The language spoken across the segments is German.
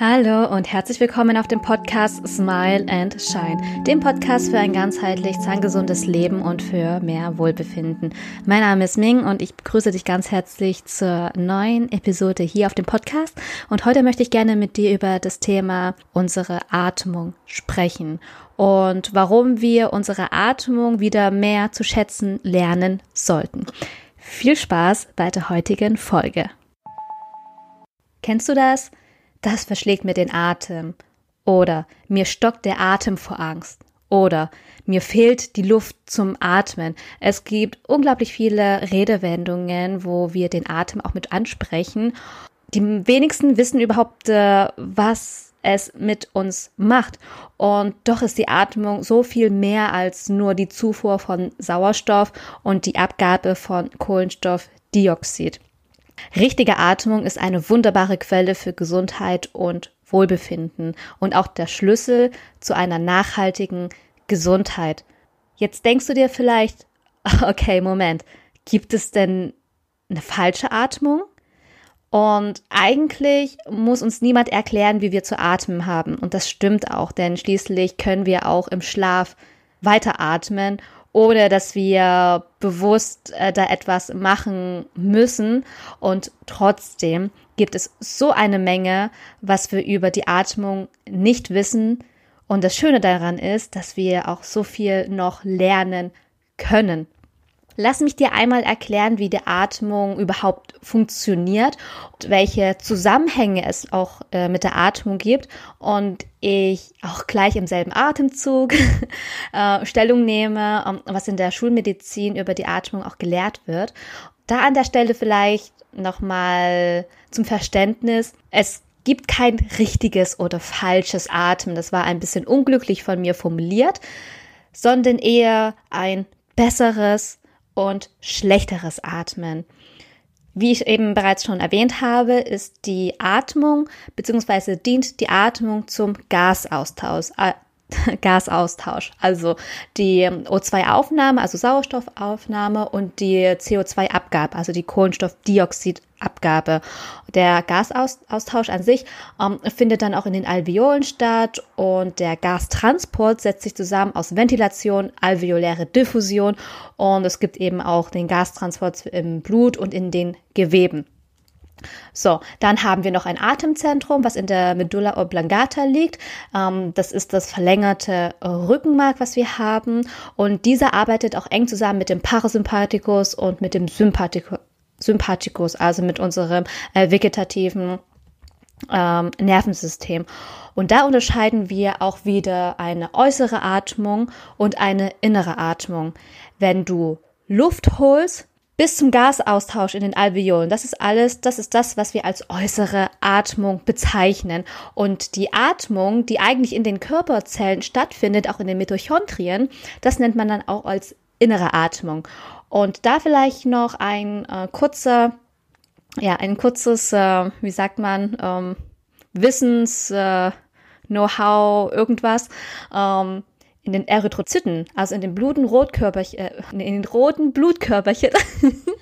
Hallo und herzlich willkommen auf dem Podcast Smile and Shine, dem Podcast für ein ganzheitlich zahngesundes Leben und für mehr Wohlbefinden. Mein Name ist Ming und ich begrüße dich ganz herzlich zur neuen Episode hier auf dem Podcast. Und heute möchte ich gerne mit dir über das Thema unsere Atmung sprechen und warum wir unsere Atmung wieder mehr zu schätzen lernen sollten. Viel Spaß bei der heutigen Folge. Kennst du das? Das verschlägt mir den Atem. Oder mir stockt der Atem vor Angst. Oder mir fehlt die Luft zum Atmen. Es gibt unglaublich viele Redewendungen, wo wir den Atem auch mit ansprechen. Die wenigsten wissen überhaupt, äh, was es mit uns macht. Und doch ist die Atmung so viel mehr als nur die Zufuhr von Sauerstoff und die Abgabe von Kohlenstoffdioxid. Richtige Atmung ist eine wunderbare Quelle für Gesundheit und Wohlbefinden und auch der Schlüssel zu einer nachhaltigen Gesundheit. Jetzt denkst du dir vielleicht, okay, Moment, gibt es denn eine falsche Atmung? Und eigentlich muss uns niemand erklären, wie wir zu atmen haben. Und das stimmt auch, denn schließlich können wir auch im Schlaf weiteratmen ohne dass wir bewusst äh, da etwas machen müssen. Und trotzdem gibt es so eine Menge, was wir über die Atmung nicht wissen. Und das Schöne daran ist, dass wir auch so viel noch lernen können. Lass mich dir einmal erklären, wie die Atmung überhaupt funktioniert und welche Zusammenhänge es auch äh, mit der Atmung gibt und ich auch gleich im selben Atemzug äh, Stellung nehme, um, was in der Schulmedizin über die Atmung auch gelehrt wird. Da an der Stelle vielleicht nochmal zum Verständnis. Es gibt kein richtiges oder falsches Atmen. Das war ein bisschen unglücklich von mir formuliert, sondern eher ein besseres und schlechteres Atmen. Wie ich eben bereits schon erwähnt habe, ist die Atmung bzw. dient die Atmung zum Gasaustausch, Gasaustausch. Also die O2-Aufnahme, also Sauerstoffaufnahme und die CO2-Abgabe, also die Kohlenstoffdioxidabgabe. Der Gasaustausch an sich ähm, findet dann auch in den Alveolen statt und der Gastransport setzt sich zusammen aus Ventilation, alveoläre Diffusion und es gibt eben auch den Gastransport im Blut und in den Geweben. So, dann haben wir noch ein Atemzentrum, was in der Medulla oblongata liegt. Ähm, das ist das verlängerte Rückenmark, was wir haben. Und dieser arbeitet auch eng zusammen mit dem Parasympathikus und mit dem Sympathikus, Sympathikus also mit unserem äh, vegetativen ähm, Nervensystem. Und da unterscheiden wir auch wieder eine äußere Atmung und eine innere Atmung. Wenn du Luft holst, bis zum Gasaustausch in den Alveolen. Das ist alles, das ist das, was wir als äußere Atmung bezeichnen. Und die Atmung, die eigentlich in den Körperzellen stattfindet, auch in den Mitochondrien, das nennt man dann auch als innere Atmung. Und da vielleicht noch ein äh, kurzer, ja, ein kurzes, äh, wie sagt man, ähm, Wissens, äh, Know-how, irgendwas. Ähm, in den Erythrozyten, also in den bluten äh, in den roten Blutkörperchen,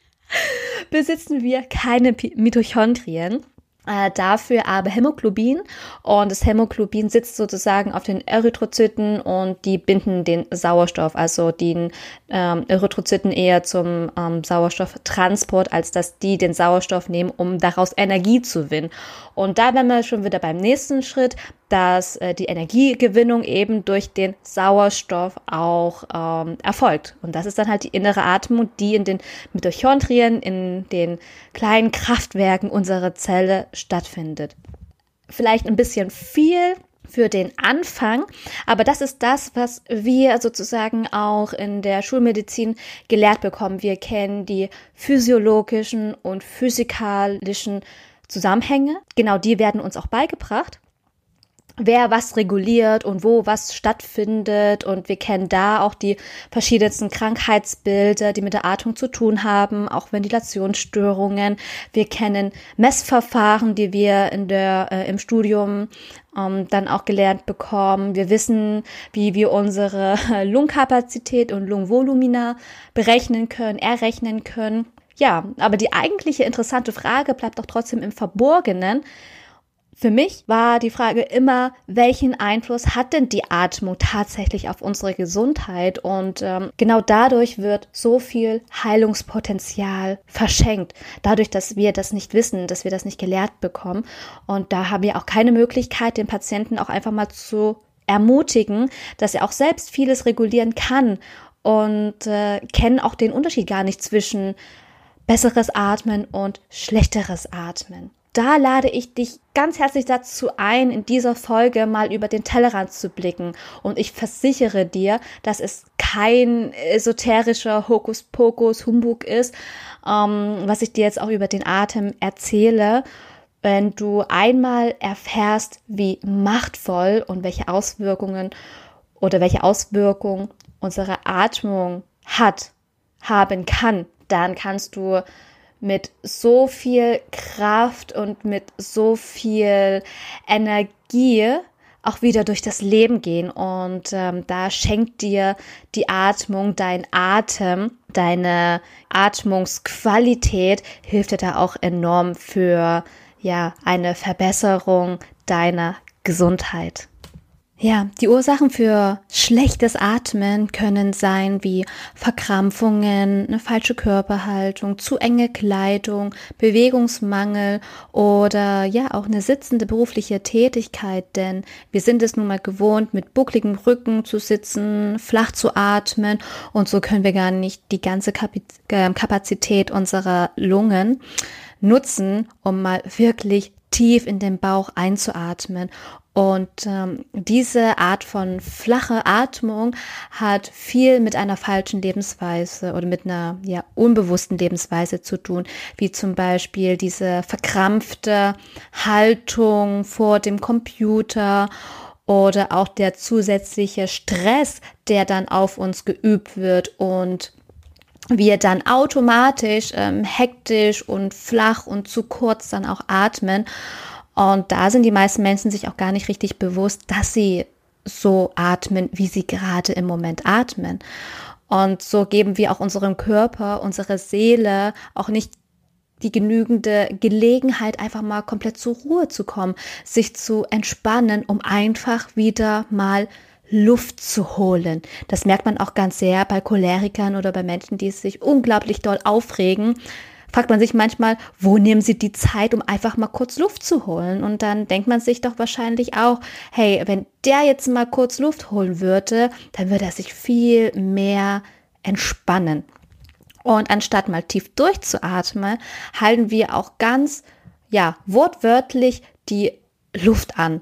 besitzen wir keine Mitochondrien. Äh, dafür aber Hämoglobin und das Hämoglobin sitzt sozusagen auf den Erythrozyten und die binden den Sauerstoff, also den ähm, Erythrozyten eher zum ähm, Sauerstofftransport, als dass die den Sauerstoff nehmen, um daraus Energie zu gewinnen. Und da wären wir schon wieder beim nächsten Schritt, dass äh, die Energiegewinnung eben durch den Sauerstoff auch ähm, erfolgt. Und das ist dann halt die innere Atmung, die in den Mitochondrien, in den kleinen Kraftwerken unserer Zelle stattfindet. Vielleicht ein bisschen viel für den Anfang, aber das ist das, was wir sozusagen auch in der Schulmedizin gelehrt bekommen. Wir kennen die physiologischen und physikalischen Zusammenhänge. Genau die werden uns auch beigebracht wer was reguliert und wo was stattfindet. Und wir kennen da auch die verschiedensten Krankheitsbilder, die mit der Atmung zu tun haben, auch Ventilationsstörungen. Wir kennen Messverfahren, die wir in der, äh, im Studium ähm, dann auch gelernt bekommen. Wir wissen, wie wir unsere Lungenkapazität und Lungenvolumina berechnen können, errechnen können. Ja, aber die eigentliche interessante Frage bleibt doch trotzdem im Verborgenen Für mich war die Frage immer, welchen Einfluss hat denn die Atmung tatsächlich auf unsere Gesundheit? Und ähm, genau dadurch wird so viel Heilungspotenzial verschenkt. Dadurch, dass wir das nicht wissen, dass wir das nicht gelehrt bekommen. Und da haben wir auch keine Möglichkeit, den Patienten auch einfach mal zu ermutigen, dass er auch selbst vieles regulieren kann und äh, kennen auch den Unterschied gar nicht zwischen besseres Atmen und schlechteres Atmen da lade ich dich ganz herzlich dazu ein, in dieser Folge mal über den Tellerrand zu blicken. Und ich versichere dir, dass es kein esoterischer Hokuspokus Humbug ist, ähm, was ich dir jetzt auch über den Atem erzähle. Wenn du einmal erfährst, wie machtvoll und welche Auswirkungen oder welche Auswirkungen unsere Atmung hat, haben kann, dann kannst du mit so viel Kraft und mit so viel Energie auch wieder durch das Leben gehen. Und ähm, da schenkt dir die Atmung, dein Atem, deine Atmungsqualität, hilft dir da auch enorm für ja eine Verbesserung deiner Gesundheit. Ja, die Ursachen für schlechtes Atmen können sein wie Verkrampfungen, eine falsche Körperhaltung, zu enge Kleidung, Bewegungsmangel oder ja auch eine sitzende berufliche Tätigkeit, denn wir sind es nun mal gewohnt, mit buckligem Rücken zu sitzen, flach zu atmen. Und so können wir gar nicht die ganze ähm, Kapazität unserer Lungen nutzen, um mal wirklich tief in den Bauch einzuatmen und ähm, diese Art von flache Atmung hat viel mit einer falschen Lebensweise oder mit einer ja, unbewussten Lebensweise zu tun, wie zum Beispiel diese verkrampfte Haltung vor dem Computer oder auch der zusätzliche Stress, der dann auf uns geübt wird und wir dann automatisch ähm, hektisch und flach und zu kurz dann auch atmen. Und da sind die meisten Menschen sich auch gar nicht richtig bewusst, dass sie so atmen, wie sie gerade im Moment atmen. Und so geben wir auch unserem Körper, unserer Seele auch nicht die genügende Gelegenheit, einfach mal komplett zur Ruhe zu kommen, sich zu entspannen, um einfach wieder mal Luft zu holen. Das merkt man auch ganz sehr bei Cholerikern oder bei Menschen, die sich unglaublich doll aufregen fragt man sich manchmal, wo nehmen sie die Zeit, um einfach mal kurz Luft zu holen? Und dann denkt man sich doch wahrscheinlich auch, hey, wenn der jetzt mal kurz Luft holen würde, dann würde er sich viel mehr entspannen. Und anstatt mal tief durchzuatmen, halten wir auch ganz, ja, wortwörtlich die Luft an.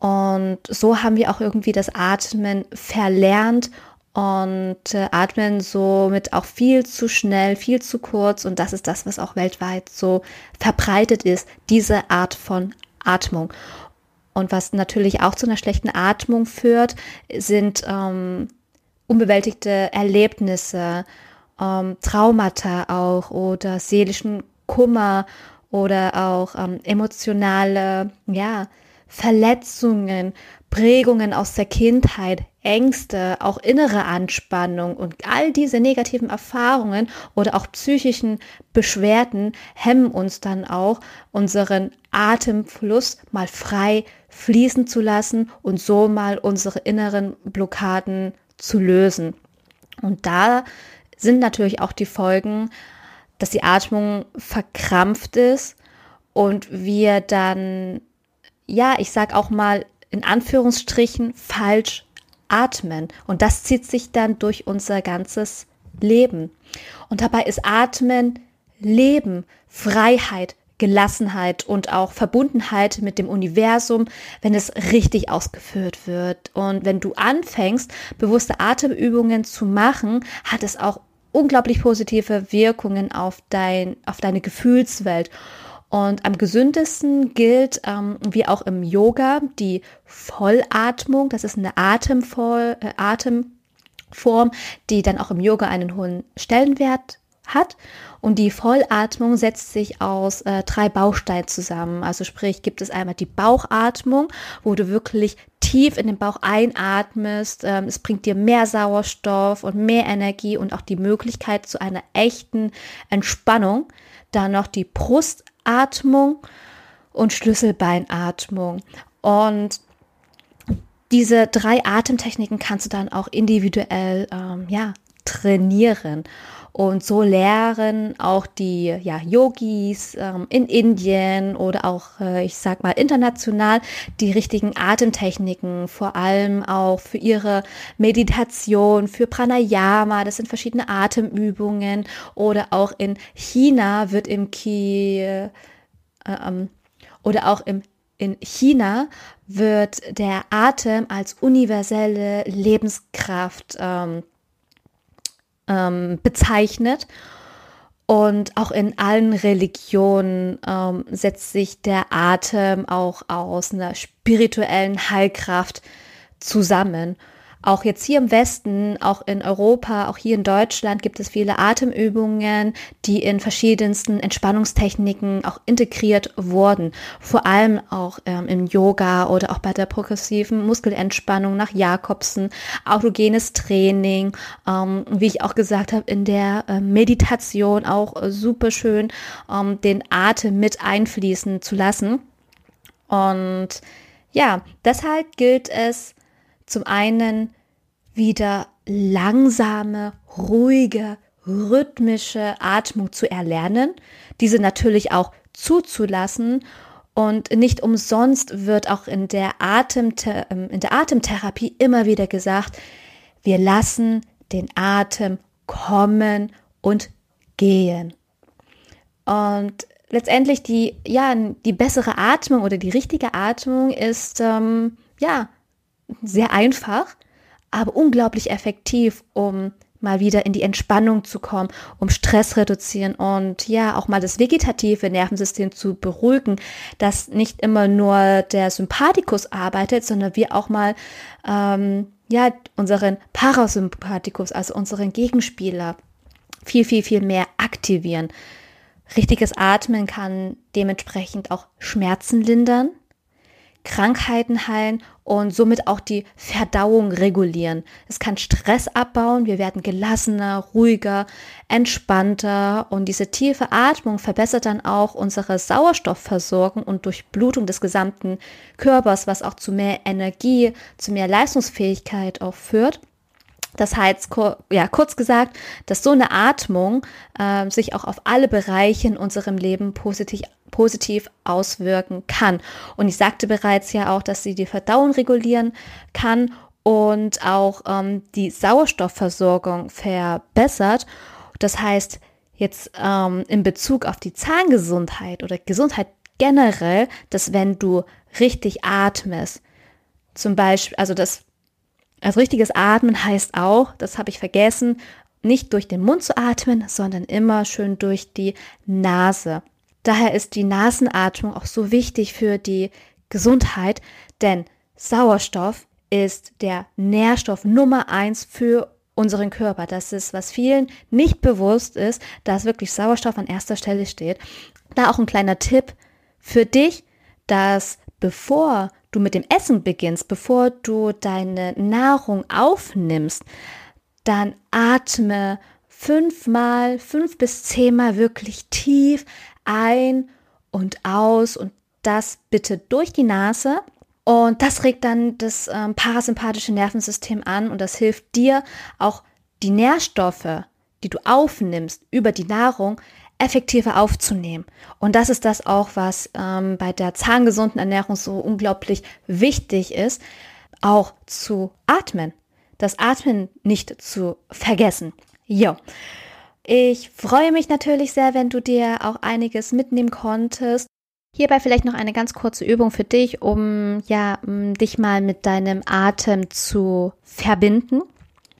Und so haben wir auch irgendwie das Atmen verlernt und äh, atmen somit auch viel zu schnell, viel zu kurz und das ist das, was auch weltweit so verbreitet ist, diese Art von Atmung. Und was natürlich auch zu einer schlechten Atmung führt, sind ähm, unbewältigte Erlebnisse, ähm, Traumata auch oder seelischen Kummer oder auch ähm, emotionale, ja, Verletzungen, Prägungen aus der Kindheit, Ängste, auch innere Anspannung und all diese negativen Erfahrungen oder auch psychischen Beschwerden hemmen uns dann auch, unseren Atemfluss mal frei fließen zu lassen und so mal unsere inneren Blockaden zu lösen. Und da sind natürlich auch die Folgen, dass die Atmung verkrampft ist und wir dann, ja, ich sag auch mal in Anführungsstrichen falsch atmen. Und das zieht sich dann durch unser ganzes Leben. Und dabei ist Atmen Leben, Freiheit, Gelassenheit und auch Verbundenheit mit dem Universum, wenn es richtig ausgeführt wird. Und wenn du anfängst, bewusste Atemübungen zu machen, hat es auch unglaublich positive Wirkungen auf dein, auf deine Gefühlswelt. Und am gesündesten gilt, ähm, wie auch im Yoga, die Vollatmung. Das ist eine Atemvoll, äh, Atemform, die dann auch im Yoga einen hohen Stellenwert hat. Und die Vollatmung setzt sich aus äh, drei Bausteinen zusammen. Also sprich, gibt es einmal die Bauchatmung, wo du wirklich tief in den Bauch einatmest. Ähm, es bringt dir mehr Sauerstoff und mehr Energie und auch die Möglichkeit zu einer echten Entspannung. Dann noch die Brustatmung und Schlüsselbeinatmung. Und diese drei Atemtechniken kannst du dann auch individuell ähm, ja, trainieren. Und so lehren auch die ja, Yogis ähm, in Indien oder auch, äh, ich sag mal, international die richtigen Atemtechniken, vor allem auch für ihre Meditation, für Pranayama, das sind verschiedene Atemübungen. Oder auch in China wird im Ki äh, ähm, oder auch im in China wird der Atem als universelle Lebenskraft ähm, ähm, bezeichnet. Und auch in allen Religionen ähm, setzt sich der Atem auch aus einer spirituellen Heilkraft zusammen. Auch jetzt hier im Westen, auch in Europa, auch hier in Deutschland gibt es viele Atemübungen, die in verschiedensten Entspannungstechniken auch integriert wurden. Vor allem auch ähm, im Yoga oder auch bei der progressiven Muskelentspannung nach Jakobsen, autogenes Training, ähm, wie ich auch gesagt habe, in der äh, Meditation auch äh, super schön, ähm, den Atem mit einfließen zu lassen. Und ja, deshalb gilt es, zum einen wieder langsame, ruhige, rhythmische Atmung zu erlernen, diese natürlich auch zuzulassen und nicht umsonst wird auch in der, ähm, in der Atemtherapie immer wieder gesagt, wir lassen den Atem kommen und gehen. Und letztendlich die, ja, die bessere Atmung oder die richtige Atmung ist, ähm, ja, sehr einfach, aber unglaublich effektiv, um mal wieder in die Entspannung zu kommen, um Stress reduzieren und ja, auch mal das vegetative Nervensystem zu beruhigen, dass nicht immer nur der Sympathikus arbeitet, sondern wir auch mal ähm, ja, unseren Parasympathikus, also unseren Gegenspieler, viel, viel, viel mehr aktivieren. Richtiges Atmen kann dementsprechend auch Schmerzen lindern, Krankheiten heilen und somit auch die Verdauung regulieren. Es kann Stress abbauen, wir werden gelassener, ruhiger, entspannter und diese tiefe Atmung verbessert dann auch unsere Sauerstoffversorgung und Durchblutung des gesamten Körpers, was auch zu mehr Energie, zu mehr Leistungsfähigkeit auch führt. Das heißt, ja, kurz gesagt, dass so eine Atmung äh, sich auch auf alle Bereiche in unserem Leben positiv, positiv auswirken kann. Und ich sagte bereits ja auch, dass sie die Verdauung regulieren kann und auch ähm, die Sauerstoffversorgung verbessert. Das heißt, jetzt ähm, in Bezug auf die Zahngesundheit oder Gesundheit generell, dass wenn du richtig atmest, zum Beispiel, also das also richtiges Atmen heißt auch, das habe ich vergessen, nicht durch den Mund zu atmen, sondern immer schön durch die Nase. Daher ist die Nasenatmung auch so wichtig für die Gesundheit, denn Sauerstoff ist der Nährstoff Nummer eins für unseren Körper. Das ist, was vielen nicht bewusst ist, dass wirklich Sauerstoff an erster Stelle steht. Da auch ein kleiner Tipp für dich, dass bevor du mit dem Essen beginnst, bevor du deine Nahrung aufnimmst, dann atme fünfmal, fünf bis zehnmal wirklich tief ein und aus und das bitte durch die Nase. Und das regt dann das ähm, parasympathische Nervensystem an und das hilft dir auch die Nährstoffe, die du aufnimmst über die Nahrung, effektiver aufzunehmen. Und das ist das auch, was ähm, bei der zahngesunden Ernährung so unglaublich wichtig ist, auch zu atmen. Das Atmen nicht zu vergessen. Jo. Ich freue mich natürlich sehr, wenn du dir auch einiges mitnehmen konntest. Hierbei vielleicht noch eine ganz kurze Übung für dich, um ja, dich mal mit deinem Atem zu verbinden.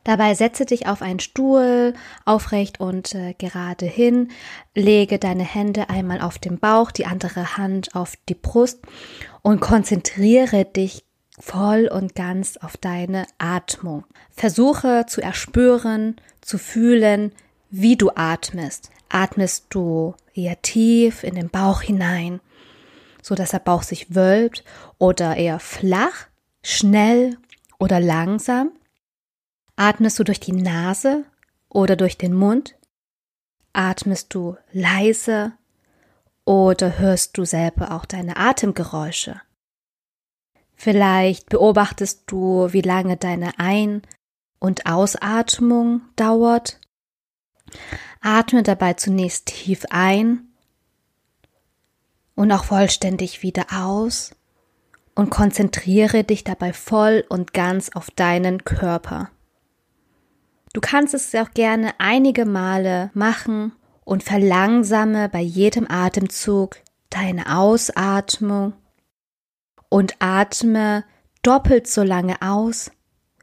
Dabei setze dich auf einen Stuhl, aufrecht und äh, gerade hin, lege deine Hände einmal auf den Bauch, die andere Hand auf die Brust und konzentriere dich voll und ganz auf deine Atmung. Versuche zu erspüren, zu fühlen, wie du atmest. Atmest du eher tief in den Bauch hinein, so dass der Bauch sich wölbt oder eher flach, schnell oder langsam? Atmest du durch die Nase oder durch den Mund? Atmest du leise Oder hörst du selber auch deine Atemgeräusche? Vielleicht beobachtest du, wie lange deine Ein- und Ausatmung dauert. Atme dabei zunächst tief ein und auch vollständig wieder aus und konzentriere dich dabei voll und ganz auf deinen Körper. Du kannst es auch gerne einige Male machen und verlangsame bei jedem Atemzug deine Ausatmung und atme doppelt so lange aus,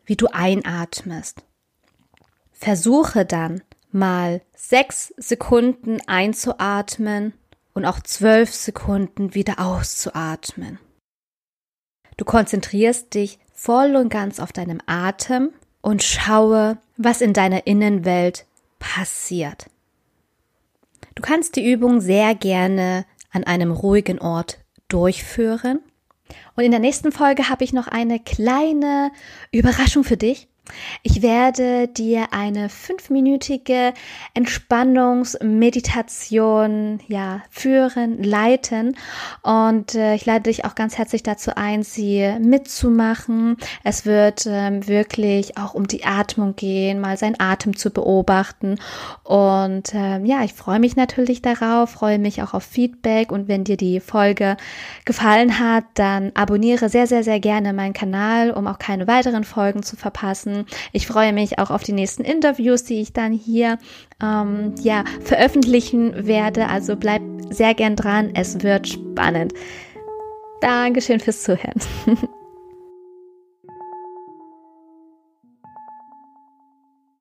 wie du einatmest. Versuche dann mal sechs Sekunden einzuatmen und auch zwölf Sekunden wieder auszuatmen. Du konzentrierst dich voll und ganz auf deinem Atem und schaue, was in deiner Innenwelt passiert. Du kannst die Übung sehr gerne an einem ruhigen Ort durchführen. Und in der nächsten Folge habe ich noch eine kleine Überraschung für dich. Ich werde dir eine fünfminütige Entspannungsmeditation ja führen, leiten und äh, ich lade dich auch ganz herzlich dazu ein, sie mitzumachen. Es wird ähm, wirklich auch um die Atmung gehen, mal seinen Atem zu beobachten und ähm, ja, ich freue mich natürlich darauf, freue mich auch auf Feedback und wenn dir die Folge gefallen hat, dann abonniere sehr sehr sehr gerne meinen Kanal, um auch keine weiteren Folgen zu verpassen. Ich freue mich auch auf die nächsten Interviews, die ich dann hier ähm, ja, veröffentlichen werde. Also bleib sehr gern dran. Es wird spannend. Dankeschön fürs Zuhören.